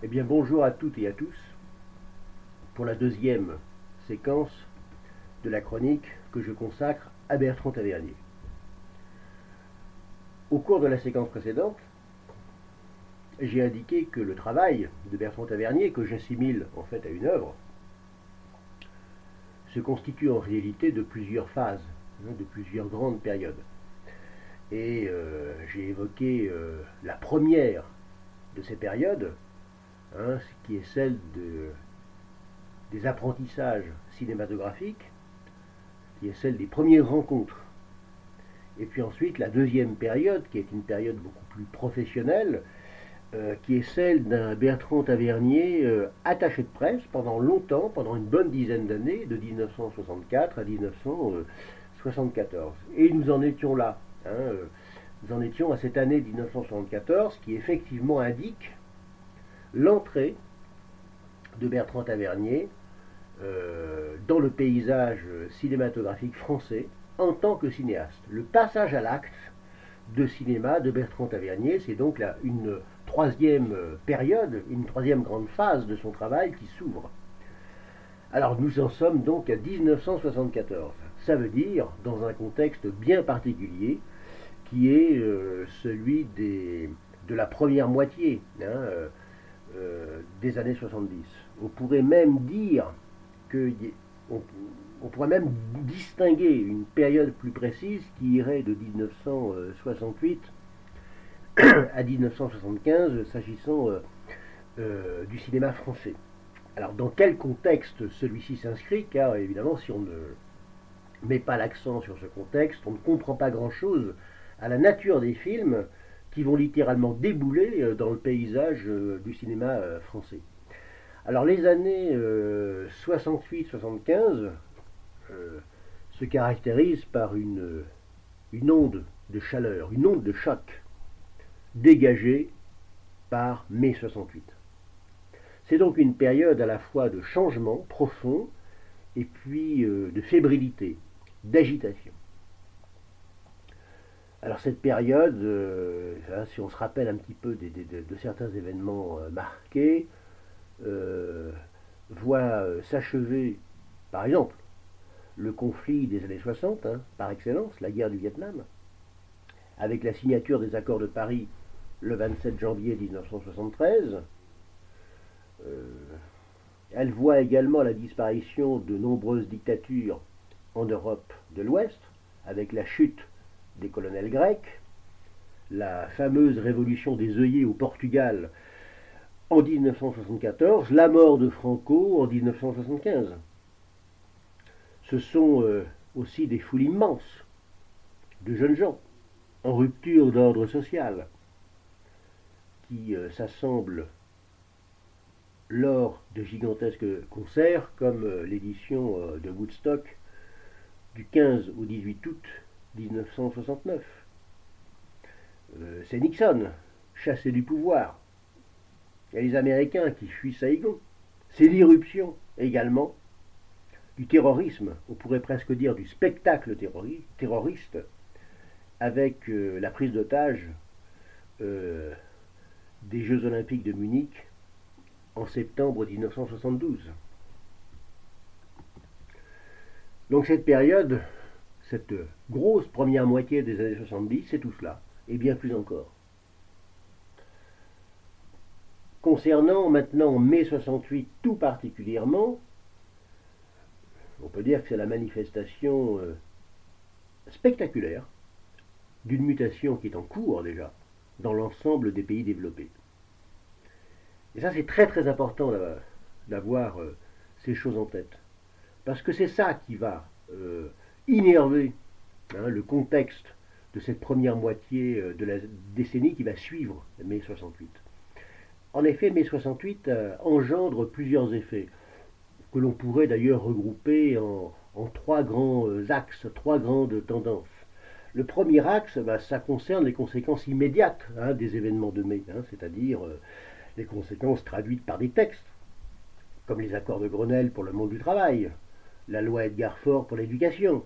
Eh bien bonjour à toutes et à tous pour la deuxième séquence de la chronique que je consacre à Bertrand Tavernier. Au cours de la séquence précédente, j'ai indiqué que le travail de Bertrand Tavernier, que j'assimile en fait à une œuvre, se constitue en réalité de plusieurs phases, hein, de plusieurs grandes périodes. Et euh, j'ai évoqué euh, la première de ces périodes, Hein, qui est celle de, des apprentissages cinématographiques, qui est celle des premières rencontres. Et puis ensuite la deuxième période, qui est une période beaucoup plus professionnelle, euh, qui est celle d'un Bertrand Tavernier euh, attaché de presse pendant longtemps, pendant une bonne dizaine d'années, de 1964 à 1974. Et nous en étions là. Hein, euh, nous en étions à cette année 1974 qui effectivement indique l'entrée de Bertrand Tavernier euh, dans le paysage cinématographique français en tant que cinéaste. Le passage à l'acte de cinéma de Bertrand Tavernier, c'est donc là une troisième période, une troisième grande phase de son travail qui s'ouvre. Alors nous en sommes donc à 1974. Ça veut dire dans un contexte bien particulier qui est euh, celui de la première moitié. Hein, euh, euh, des années 70. On pourrait même dire que on, pourrait même distinguer une période plus précise qui irait de 1968 à 1975 s'agissant euh, euh, du cinéma français. Alors dans quel contexte celui-ci s'inscrit? Car évidemment si on ne met pas l'accent sur ce contexte, on ne comprend pas grand-chose à la nature des films vont littéralement débouler euh, dans le paysage euh, du cinéma euh, français. Alors les années 68-75 se caractérisent par une, une onde de chaleur, une onde de choc dégagée par mai 68. C'est donc une période à la fois de changement profond et puis de fébrilité, d'agitation. Alors cette période, euh, si on se rappelle un petit peu de, certains événements euh, marqués, euh, voit s'achever, par exemple, le conflit des années 60, hein, par excellence, la guerre du Vietnam, avec la signature des accords de Paris le 27 janvier 1973. elle voit également la disparition de nombreuses dictatures en Europe de l'Ouest, avec la chute des colonels grecs, la fameuse révolution des œillets au Portugal en 1974, la mort de Franco en 1975. Ce sont euh, aussi des foules immenses de jeunes gens en rupture d'ordre social qui euh, s'assemblent lors de gigantesques concerts comme euh, l'édition de Woodstock du 15 au 18 août 1969. Euh, c'est Nixon, chassé du pouvoir. Il y a les Américains qui fuient Saïgon. C'est l'irruption également du terrorisme, on pourrait presque dire du spectacle terroriste, avec euh, la prise d'otage euh, des Jeux olympiques de Munich en septembre 1972. Donc cette période cette grosse première moitié des années 70, c'est tout cela, et bien plus encore. Concernant maintenant mai 68 tout particulièrement, on peut dire que c'est la manifestation euh, spectaculaire d'une mutation qui est en cours déjà dans l'ensemble des pays développés. Et ça c'est très très important d'avoir euh, ces choses en tête. Parce que c'est ça qui va euh, innerver hein, le contexte de cette première moitié euh, de la décennie qui va suivre mai 68. En effet, mai 68 euh, engendre plusieurs effets que l'on pourrait d'ailleurs regrouper en, trois grands euh, axes, trois grandes tendances. Le premier axe, bah, ça concerne les conséquences immédiates hein, des événements de mai, hein, c'est-à-dire les conséquences traduites par des textes, comme les accords de Grenelle pour le monde du travail, la loi Edgar Faure pour l'éducation,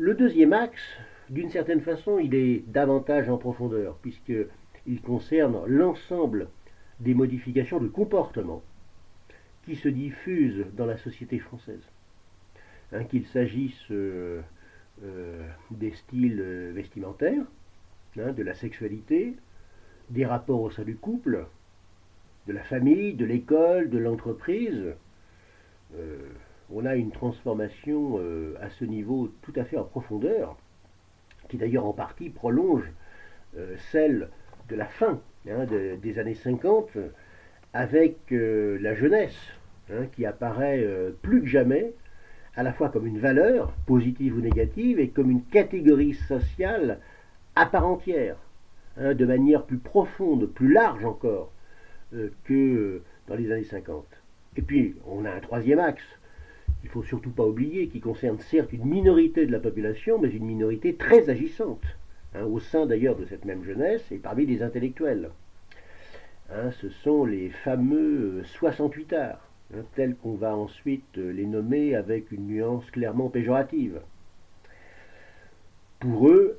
le deuxième axe, d'une certaine façon, il est davantage en profondeur, puisqu'il concerne l'ensemble des modifications de comportement qui se diffusent dans la société française. Hein, qu'il s'agisse euh, euh, des styles vestimentaires, hein, de la sexualité, des rapports au sein du couple, de la famille, de l'école, de l'entreprise. Euh, on a une transformation à ce niveau tout à fait en profondeur, qui d'ailleurs en partie prolonge celle de la fin hein, des années 50, avec la jeunesse, qui apparaît plus que jamais à la fois comme une valeur, positive ou négative, et comme une catégorie sociale à part entière, hein, de manière plus profonde, plus large encore euh, que dans les années 50. Et puis, on a un troisième axe, il ne faut surtout pas oublier, qui concerne certes une minorité de la population, mais une minorité très agissante, hein, au sein d'ailleurs de cette même jeunesse et parmi les intellectuels. Hein, ce sont les fameux 68 arts Hein, tels qu'on va ensuite les nommer avec une nuance clairement péjorative. Pour eux,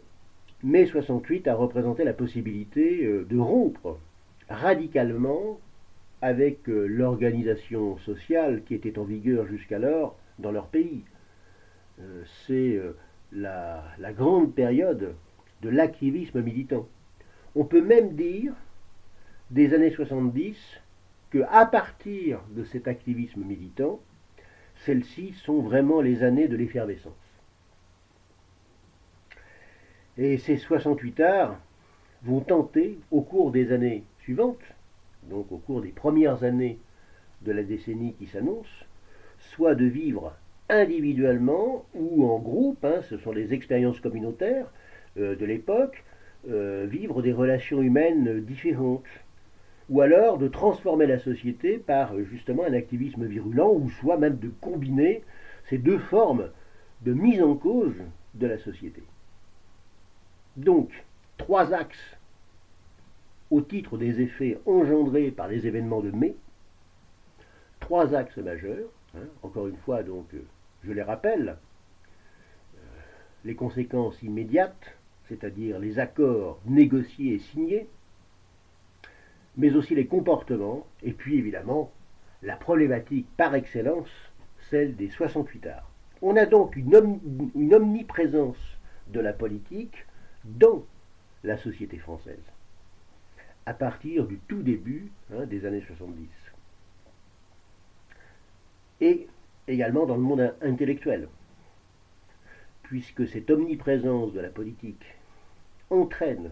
mai 68 a représenté la possibilité euh, de rompre radicalement avec euh, l'organisation sociale qui était en vigueur jusqu'alors dans leur pays. Euh, c'est la, la grande période de l'activisme militant. On peut même dire des années 70 qu'à partir de cet activisme militant, celles-ci sont vraiment les années de l'effervescence. Et ces 68 arts vont tenter, au cours des années suivantes, donc au cours des premières années de la décennie qui s'annonce, soit de vivre individuellement ou en groupe, hein, ce sont les expériences communautaires euh, de l'époque, euh, vivre des relations humaines différentes, ou alors de transformer la société par justement un activisme virulent, ou soit même de combiner ces deux formes de mise en cause de la société. Donc, trois axes au titre des effets engendrés par les événements de mai, trois axes majeurs, hein, encore une fois, donc, euh, je les rappelle, euh, les conséquences immédiates, c'est-à-dire les accords négociés et signés, mais aussi les comportements, et puis évidemment la problématique par excellence, celle des 68 arts. On a donc une, omniprésence de la politique dans la société française, à partir du tout début hein, des années 70. Et également dans le monde intellectuel, puisque cette omniprésence de la politique entraîne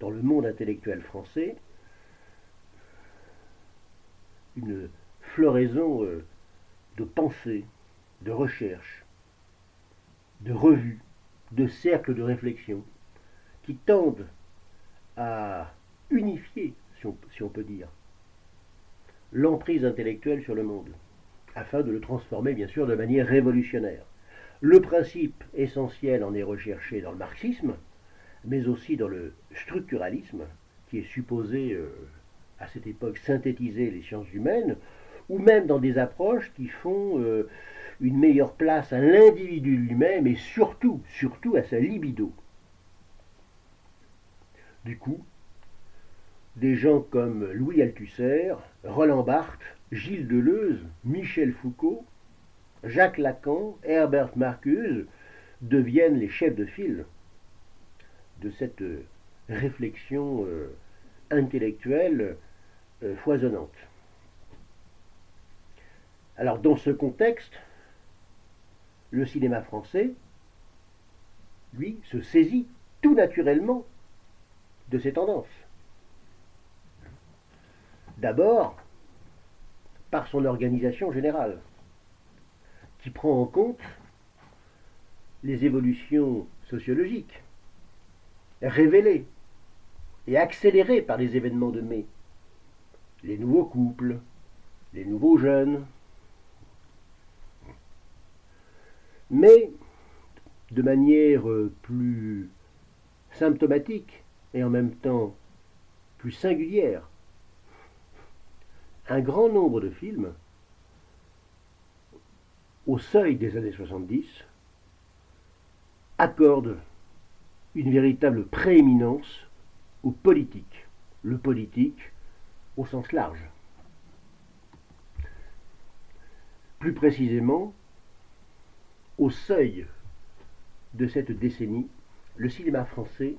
dans le monde intellectuel français une floraison euh, de pensées, de recherches, de revues, de cercles de réflexion qui tendent à unifier, si on, peut dire, l'emprise intellectuelle sur le monde, afin de le transformer bien sûr de manière révolutionnaire. Le principe essentiel en est recherché dans le marxisme, mais aussi dans le structuralisme, qui est supposé euh, à cette époque synthétiser les sciences humaines, ou même dans des approches qui font euh, une meilleure place à l'individu lui-même et surtout, surtout à sa libido. Du coup, des gens comme Louis Althusser, Roland Barthes, Gilles Deleuze, Michel Foucault, Jacques Lacan, Herbert Marcuse deviennent les chefs de file de cette réflexion euh, intellectuelle euh, foisonnante. Alors dans ce contexte, le cinéma français, lui, se saisit tout naturellement de ces tendances. D'abord, par son organisation générale, qui prend en compte les évolutions sociologiques révélées et accélérées par les événements de mai les nouveaux couples, les nouveaux jeunes. Mais de manière euh, plus symptomatique et en même temps plus singulière, un grand nombre de films, au seuil des années 70, accordent une véritable prééminence au politique. Le politique au sens large. Plus précisément, au seuil de cette décennie, le cinéma français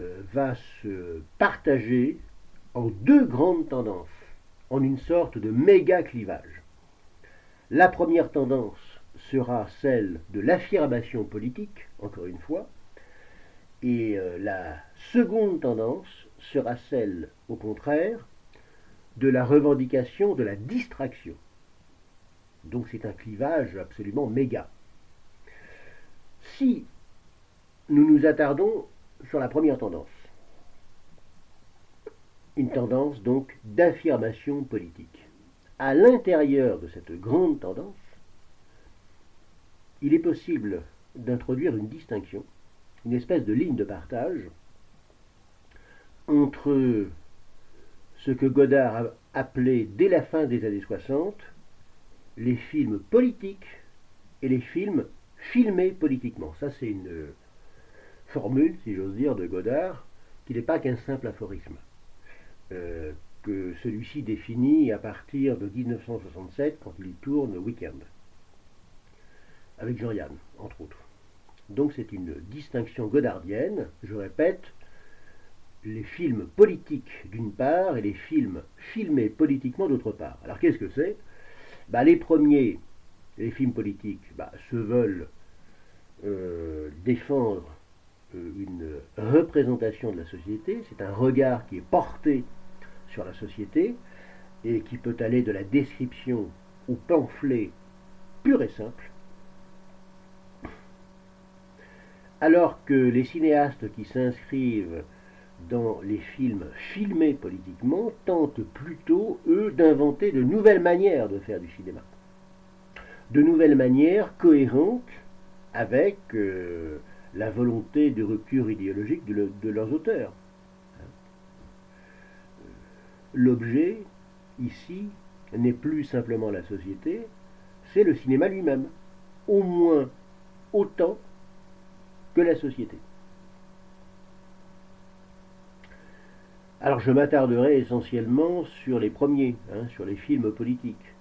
euh, va se partager en deux grandes tendances, en une sorte de méga clivage. La première tendance sera celle de l'affirmation politique, encore une fois, et euh, la seconde tendance sera celle, au contraire, de la revendication de la distraction. Donc c'est un clivage absolument méga. Si nous nous attardons sur la première tendance, une tendance donc d'affirmation politique. À l'intérieur de cette grande tendance, il est possible d'introduire une distinction, une espèce de ligne de partage entre ce que Godard a appelé dès la fin des années 60 les films politiques et les films filmés politiquement. Ça, c'est une formule, si j'ose dire, de Godard, qui n'est pas qu'un simple aphorisme, euh, que celui-ci définit à partir de 1967, quand il tourne Weekend, avec Jean-Yann, entre autres. Donc c'est une distinction godardienne, je répète, les films politiques d'une part et les films filmés politiquement d'autre part. Alors qu'est-ce que c'est? Bah, Les premiers, les films politiques, bah, se veulent euh, défendre euh, une représentation de la société, c'est un regard qui est porté sur la société et qui peut aller de la description au pamphlet pur et simple, alors que les cinéastes qui s'inscrivent dans les films filmés politiquement tentent plutôt, eux, d'inventer de nouvelles manières de faire du cinéma. De nouvelles manières cohérentes avec euh, la volonté de rupture idéologique de, leurs auteurs. L'objet, ici, n'est plus simplement la société, c'est le cinéma lui-même, au moins autant que la société. Alors je m'attarderai essentiellement sur les premiers, hein, sur les films politiques,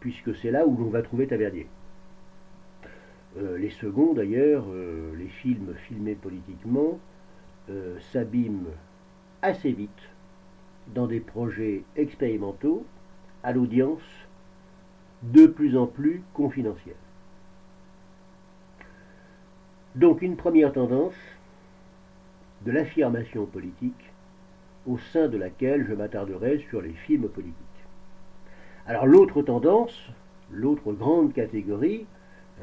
puisque c'est là où l'on va trouver Tavernier. Euh, les seconds, d'ailleurs, euh, les films filmés politiquement, euh, s'abîment assez vite dans des projets expérimentaux à l'audience de plus en plus confidentielle. Donc une première tendance de l'affirmation politique au sein de laquelle je m'attarderai sur les films politiques. Alors l'autre tendance, l'autre grande catégorie,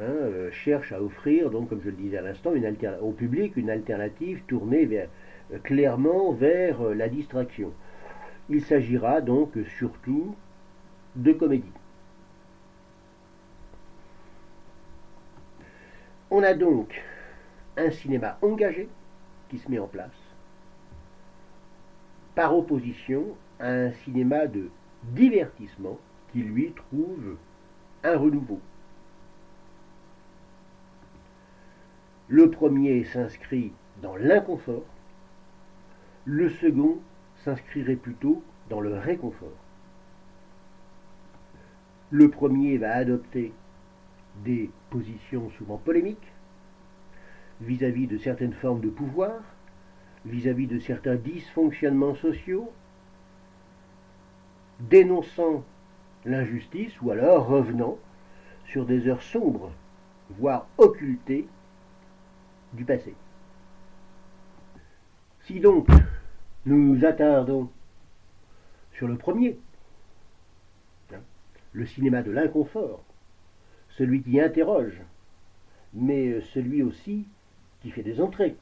Hein, euh, cherche à offrir, donc, comme je le disais à l'instant, au public une alternative tournée euh, clairement vers euh, la distraction. Il s'agira donc surtout de comédie. On a donc un cinéma engagé qui se met en place, par opposition à un cinéma de divertissement qui lui trouve un renouveau. Le premier s'inscrit dans l'inconfort, le second s'inscrirait plutôt dans le réconfort. Le premier va adopter des positions souvent polémiques vis-à-vis de certaines formes de pouvoir, vis-à-vis -vis de certains dysfonctionnements sociaux, dénonçant l'injustice ou alors revenant sur des heures sombres, voire occultées du passé. Si donc nous nous attardons sur le premier, hein, le cinéma de l'inconfort, celui qui interroge, mais celui aussi qui fait des entrées.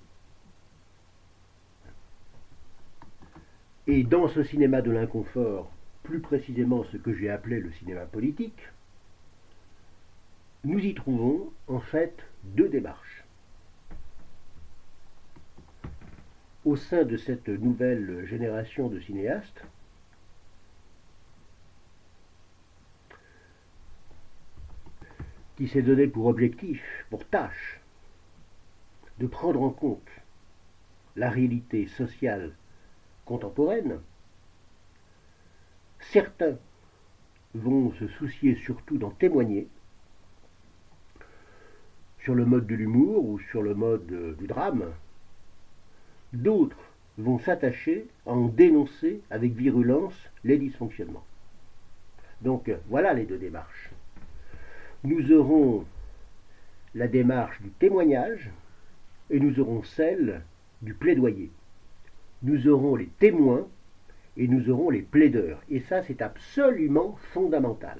Et dans ce cinéma de l'inconfort, plus précisément ce que j'ai appelé le cinéma politique, nous y trouvons en fait deux démarches. Au sein de cette nouvelle génération de cinéastes, qui s'est donné pour objectif, pour tâche, de prendre en compte la réalité sociale contemporaine Certains vont se soucier surtout d'en témoigner sur le mode de l'humour ou sur le mode du drame. D'autres vont s'attacher à en dénoncer avec virulence les dysfonctionnements. Donc euh, voilà les deux démarches. Nous aurons la démarche du témoignage et nous aurons celle du plaidoyer. Nous aurons les témoins et nous aurons les plaideurs. Et ça, c'est absolument fondamental.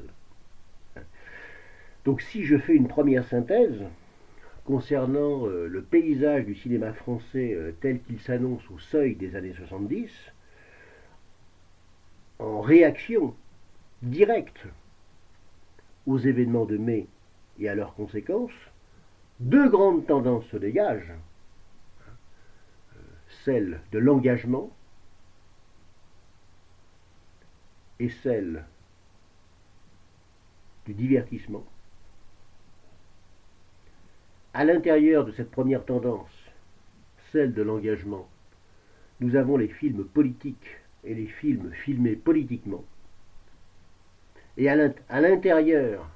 Donc si je fais une première synthèse concernant euh, le paysage du cinéma français euh, tel qu'il s'annonce au seuil des années 70, en réaction directe aux événements de mai et à leurs conséquences, deux grandes tendances se dégagent. Celle de l'engagement et celle du divertissement. À l'intérieur de cette première tendance, celle de l'engagement, nous avons les films politiques et les films filmés politiquement. Et à l'intérieur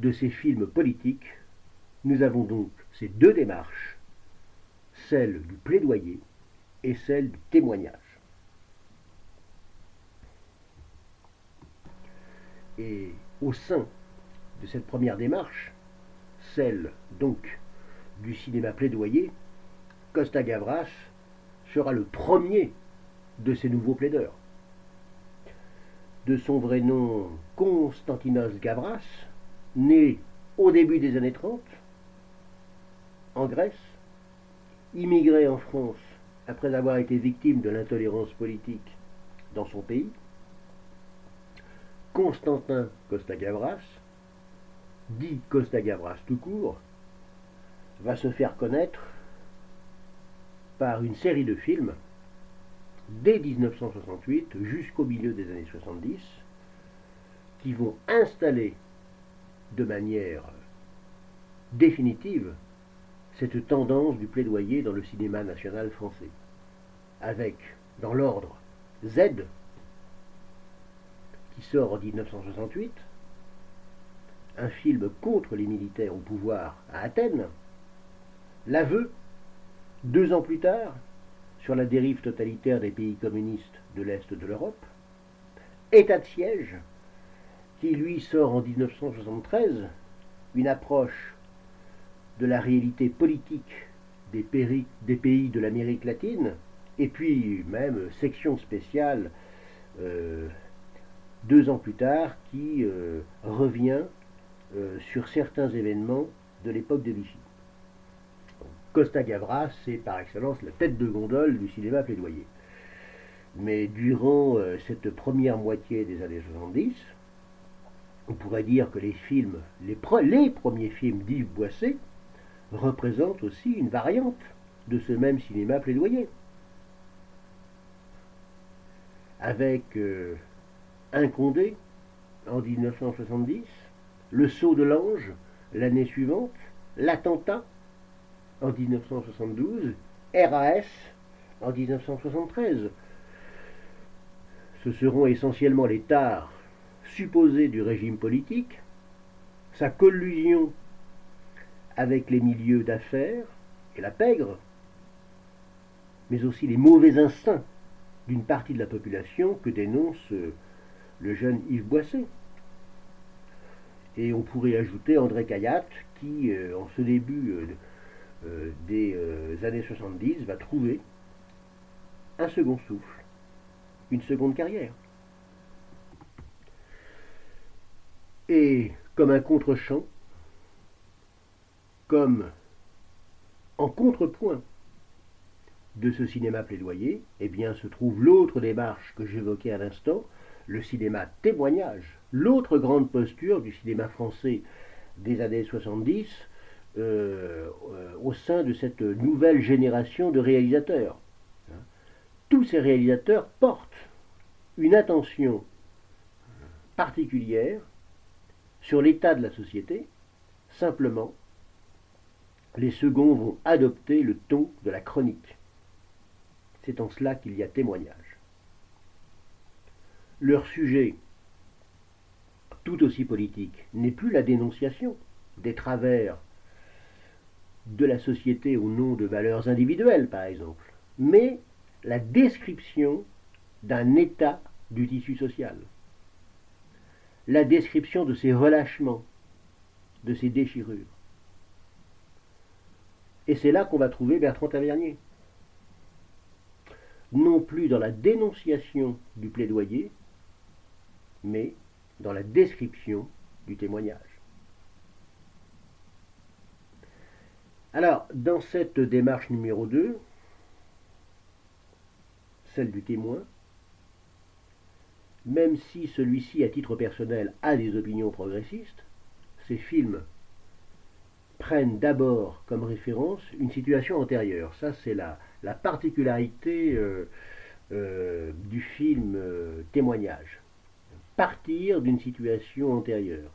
de ces films politiques, nous avons donc ces deux démarches, celle du plaidoyer et celle du témoignage. Et au sein de cette première démarche, celle donc du cinéma plaidoyer, Costa Gavras sera le premier de ces nouveaux plaideurs. De son vrai nom Constantinos Gavras, né au début des années 30, en Grèce, immigré en France après avoir été victime de l'intolérance politique dans son pays, Constantin Costa-Gavras, dit Costa-Gavras tout court, va se faire connaître par une série de films dès 1968 jusqu'au milieu des années 70 qui vont installer de manière définitive cette tendance du plaidoyer dans le cinéma national français, avec, dans l'ordre, Z, qui sort en 1968, un film contre les militaires au pouvoir à Athènes, l'aveu, deux ans plus tard, sur la dérive totalitaire des pays communistes de l'Est de l'Europe, État de siège, qui lui sort en 1973, une approche de la réalité politique des, pays de l'Amérique latine, et puis même section spéciale euh, deux ans plus tard qui euh, revient euh, sur certains événements de l'époque de Vichy. Costa Gavras, c'est par excellence la tête de gondole du cinéma plaidoyer. Mais durant cette première moitié des années 70, on pourrait dire que les premiers films d'Yves Boisset, représente aussi une variante de ce même cinéma plaidoyer. Avec euh, Un Condé en 1970, Le Saut de l'Ange l'année suivante, L'Attentat en 1972, RAS en 1973. Ce seront essentiellement les tares supposées du régime politique, sa collusion avec les milieux d'affaires et la pègre, mais aussi les mauvais instincts d'une partie de la population que dénonce le jeune Yves Boisset. Et on pourrait ajouter André Cayatte qui, euh, en ce début euh, des années 70, va trouver un second souffle, une seconde carrière. Et comme un contre-champ, comme en contrepoint de ce cinéma plaidoyer, eh bien, se trouve l'autre démarche que j'évoquais à l'instant, le cinéma témoignage, l'autre grande posture du cinéma français des années 70 euh, euh, au sein de cette nouvelle génération de réalisateurs. Tous ces réalisateurs portent une attention particulière sur l'état de la société, simplement les seconds vont adopter le ton de la chronique. C'est en cela qu'il y a témoignage. Leur sujet, tout aussi politique, n'est plus la dénonciation des travers de la société au nom de valeurs individuelles, par exemple, mais la description d'un état du tissu social, la description de ses relâchements, de ses déchirures. Et c'est là qu'on va trouver Bertrand Tavernier. Non plus dans la dénonciation du plaidoyer, mais dans la description du témoignage. Alors, dans cette démarche numéro 2, celle du témoin, même si celui-ci, à titre personnel, a des opinions progressistes, ces films prennent d'abord comme référence une situation antérieure. Ça, c'est la, la particularité euh, euh, du film euh, témoignage. Partir d'une situation antérieure,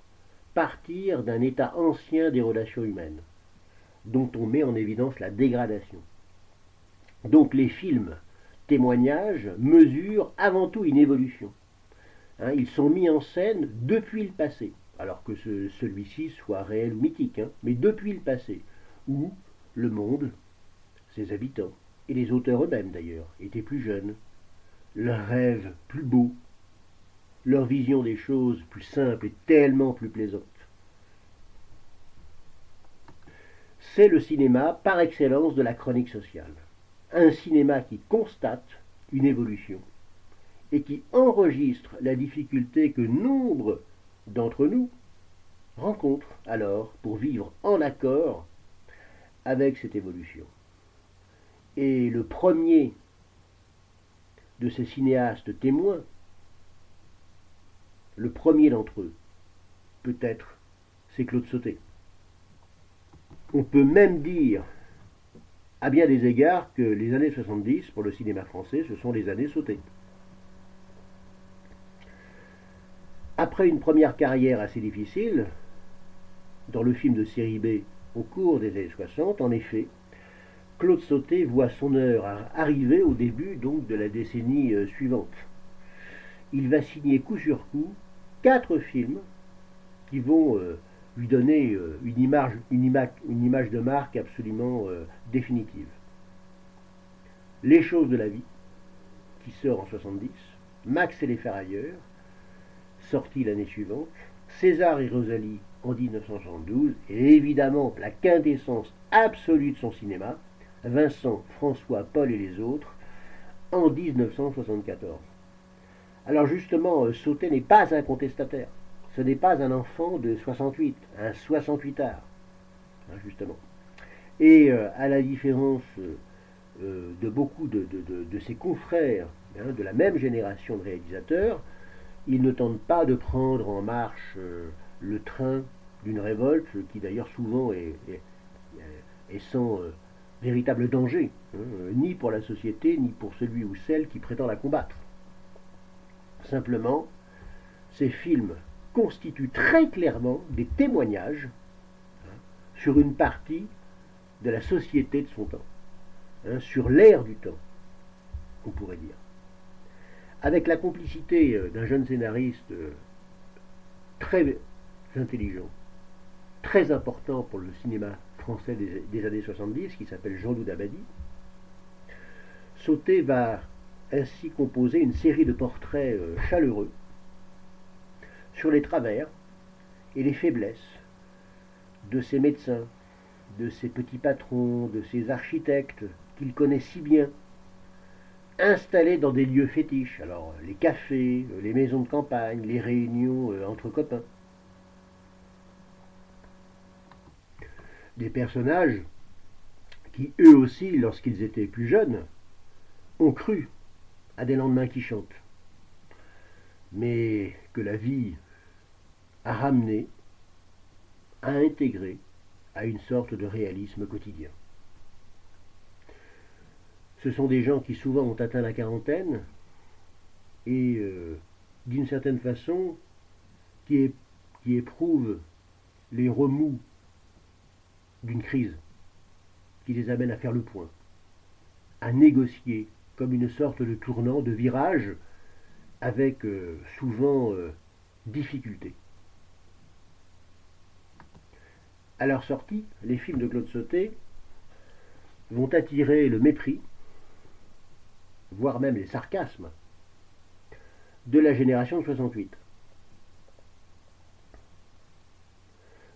partir d'un état ancien des relations humaines, dont on met en évidence la dégradation. Donc les films témoignages mesurent avant tout une évolution. Hein, ils sont mis en scène depuis le passé alors que celui-ci soit réel ou mythique, hein, mais depuis le passé, où le monde, ses habitants, et les auteurs eux-mêmes d'ailleurs, étaient plus jeunes, leurs rêves plus beaux, leur vision des choses plus simple et tellement plus plaisante. C'est le cinéma par excellence de la chronique sociale. Un cinéma qui constate une évolution et qui enregistre la difficulté que nombre d'entre nous rencontrent alors pour vivre en accord avec cette évolution. Et le premier de ces cinéastes témoins, le premier d'entre eux, peut-être, c'est Claude Sauté. On peut même dire, à bien des égards, que les années 70 pour le cinéma français, ce sont les années sautées. Après une première carrière assez difficile, dans le film de série B au cours des années 60, en effet, Claude Sauté voit son heure arriver au début donc de la décennie euh, suivante. Il va signer coup sur coup quatre films qui vont euh, lui donner euh, une, image, une, une, image, de marque absolument définitive. Les choses de la vie, qui sort en 70, Max et les ferrailleurs, sorti l'année suivante, César et Rosalie en 1972, et évidemment la quintessence absolue de son cinéma, Vincent, François, Paul et les autres, en 1974. Alors justement, euh, Sautet n'est pas un contestataire, ce n'est pas un enfant de 68, un 68 art, hein, justement. Et euh, à la différence euh, de beaucoup de, ses confrères hein, de la même génération de réalisateurs, il ne tente pas de prendre en marche le train d'une révolte, qui d'ailleurs souvent est, sans véritable danger, hein, ni pour la société, ni pour celui ou celle qui prétend la combattre. Simplement, ces films constituent très clairement des témoignages hein, sur une partie de la société de son temps, hein, sur l'ère du temps, on pourrait dire. Avec la complicité euh, d'un jeune scénariste euh, très intelligent, très important pour le cinéma français des, années 70, qui s'appelle Jean-Loup Dabadi, Sauté va ainsi composer une série de portraits euh, chaleureux sur les travers et les faiblesses de ces médecins, de ces petits patrons, de ces architectes qu'il connaît si bien installés dans des lieux fétiches, alors les cafés, euh, les maisons de campagne, les réunions euh, entre copains. Des personnages qui, eux aussi, lorsqu'ils étaient plus jeunes, ont cru à des lendemains qui chantent, mais que la vie a ramené, a intégré à une sorte de réalisme quotidien. Ce sont des gens qui souvent ont atteint la quarantaine et euh, d'une certaine façon qui, qui éprouvent les remous d'une crise qui les amène à faire le point, à négocier comme une sorte de tournant, de virage avec euh, souvent euh, difficulté. À leur sortie, les films de Claude Sauté vont attirer le mépris, voire même les sarcasmes, de la génération de 68.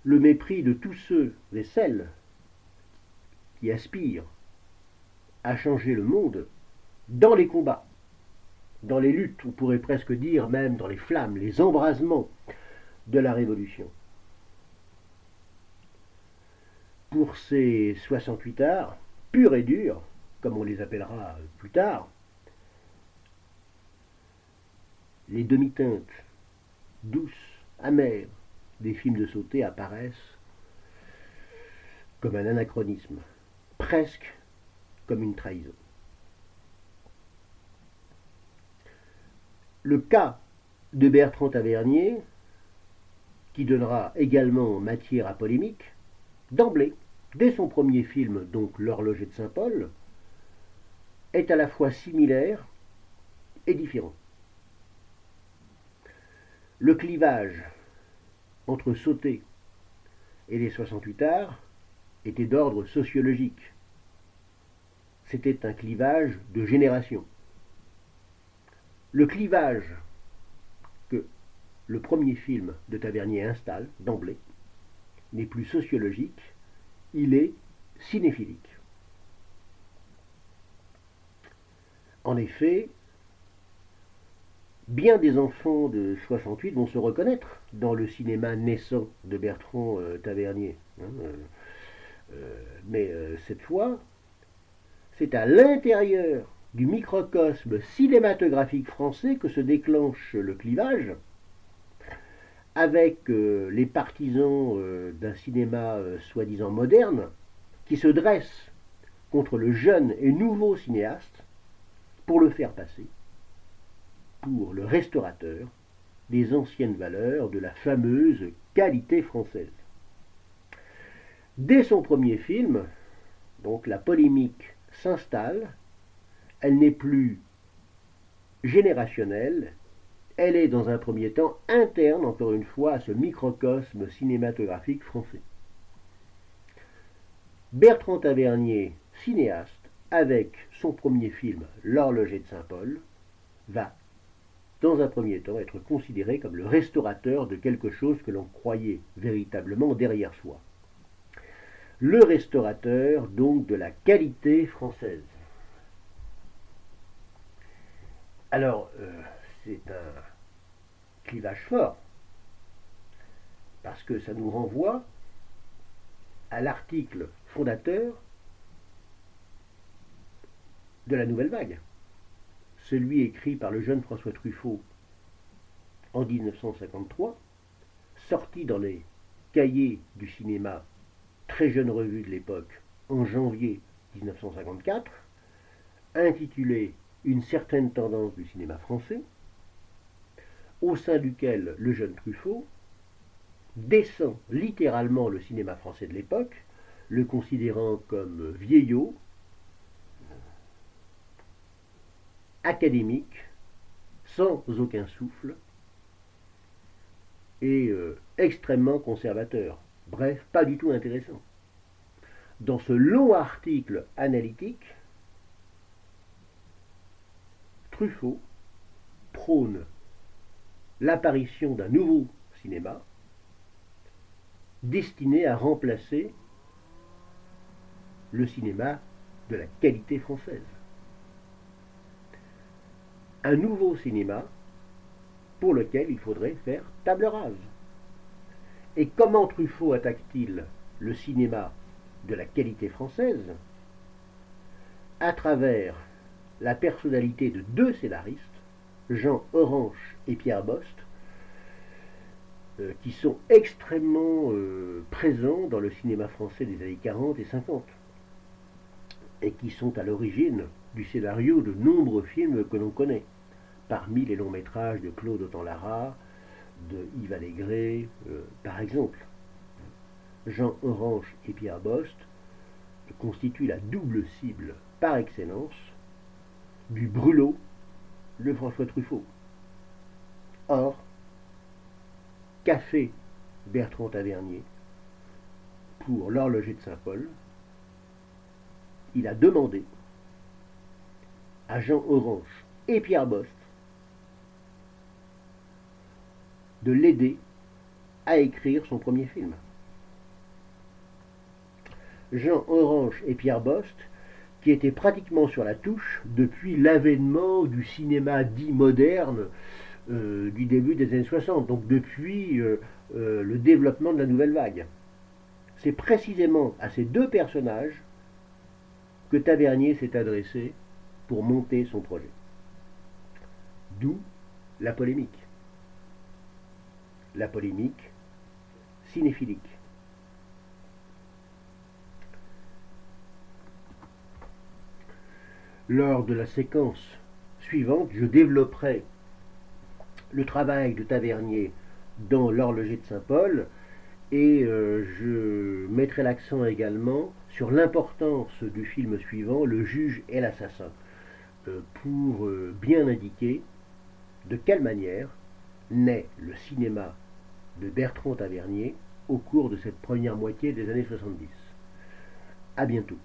Le mépris de tous ceux et celles qui aspirent à changer le monde dans les combats, dans les luttes, on pourrait presque dire même dans les flammes, les embrasements de la Révolution. Pour ces 68 arts, purs et durs, comme on les appellera plus tard, les demi-teintes douces, amères des films de sauté apparaissent comme un anachronisme, presque comme une trahison. Le cas de Bertrand Tavernier, qui donnera également matière à polémique, d'emblée, dès son premier film, donc L'horloger de Saint-Paul, est à la fois similaire et différent. Le clivage entre Sauté et les 68 arts était d'ordre sociologique. C'était un clivage de génération. Le clivage que le premier film de Tavernier installe d'emblée n'est plus sociologique, il est cinéphilique. En effet, bien des enfants de 68 vont se reconnaître dans le cinéma naissant de Bertrand euh, Tavernier. Hein, euh, euh, mais cette fois, c'est à l'intérieur du microcosme cinématographique français que se déclenche le clivage, avec euh, les partisans euh, d'un cinéma euh, soi-disant moderne, qui se dressent contre le jeune et nouveau cinéaste pour le faire passer pour le restaurateur des anciennes valeurs de la fameuse qualité française. Dès son premier film, donc la polémique s'installe elle n'est plus générationnelle, elle est dans un premier temps interne, encore une fois, à ce microcosme cinématographique français. Bertrand Tavernier, cinéaste, avec son premier film L'horloger de Saint-Paul, va, dans un premier temps, être considéré comme le restaurateur de quelque chose que l'on croyait véritablement derrière soi. Le restaurateur, donc, de la qualité française. Alors, euh, c'est un clivage fort, parce que ça nous renvoie à l'article fondateur de la nouvelle vague, celui écrit par le jeune François Truffaut en 1953, sorti dans les cahiers du cinéma, très jeune revue de l'époque, en janvier 1954, intitulé une certaine tendance du cinéma français, au sein duquel le jeune Truffaut descend littéralement le cinéma français de l'époque, le considérant comme vieillot, académique, sans aucun souffle, et euh, extrêmement conservateur. Bref, pas du tout intéressant. Dans ce long article analytique, Truffaut prône l'apparition d'un nouveau cinéma destiné à remplacer le cinéma de la qualité française. Un nouveau cinéma pour lequel il faudrait faire table rase. Et comment Truffaut attaque-t-il le cinéma de la qualité française? À travers la personnalité de deux scénaristes, Jean Orange et Pierre Bost, euh, qui sont extrêmement euh, présents dans le cinéma français des années 40 et 50, et qui sont à l'origine du scénario de nombreux films que l'on connaît, parmi les longs métrages de Claude Autant-Lara, de Yves Allégret, euh, par exemple. Jean Orange et Pierre Bost constituent la double cible par excellence du brûlot le François Truffaut. Or, fait Bertrand Tavernier pour l'horloger de Saint-Paul Il a demandé à Jean Orange et Pierre Bost de l'aider à écrire son premier film. Jean Orange et Pierre Bost, qui étaient pratiquement sur la touche depuis l'avènement du cinéma dit moderne euh, du début des années 60, donc depuis euh, euh, le développement de la nouvelle vague. C'est précisément à ces deux personnages que Tavernier s'est adressé pour monter son projet. D'où la polémique. La polémique cinéphilique. Lors de la séquence suivante, je développerai le travail de Tavernier dans l'horloger de Saint-Paul et euh, je mettrai l'accent également sur l'importance du film suivant, Le juge et l'assassin, euh, pour euh, bien indiquer de quelle manière naît le cinéma de Bertrand Tavernier au cours de cette première moitié des années 70. A bientôt.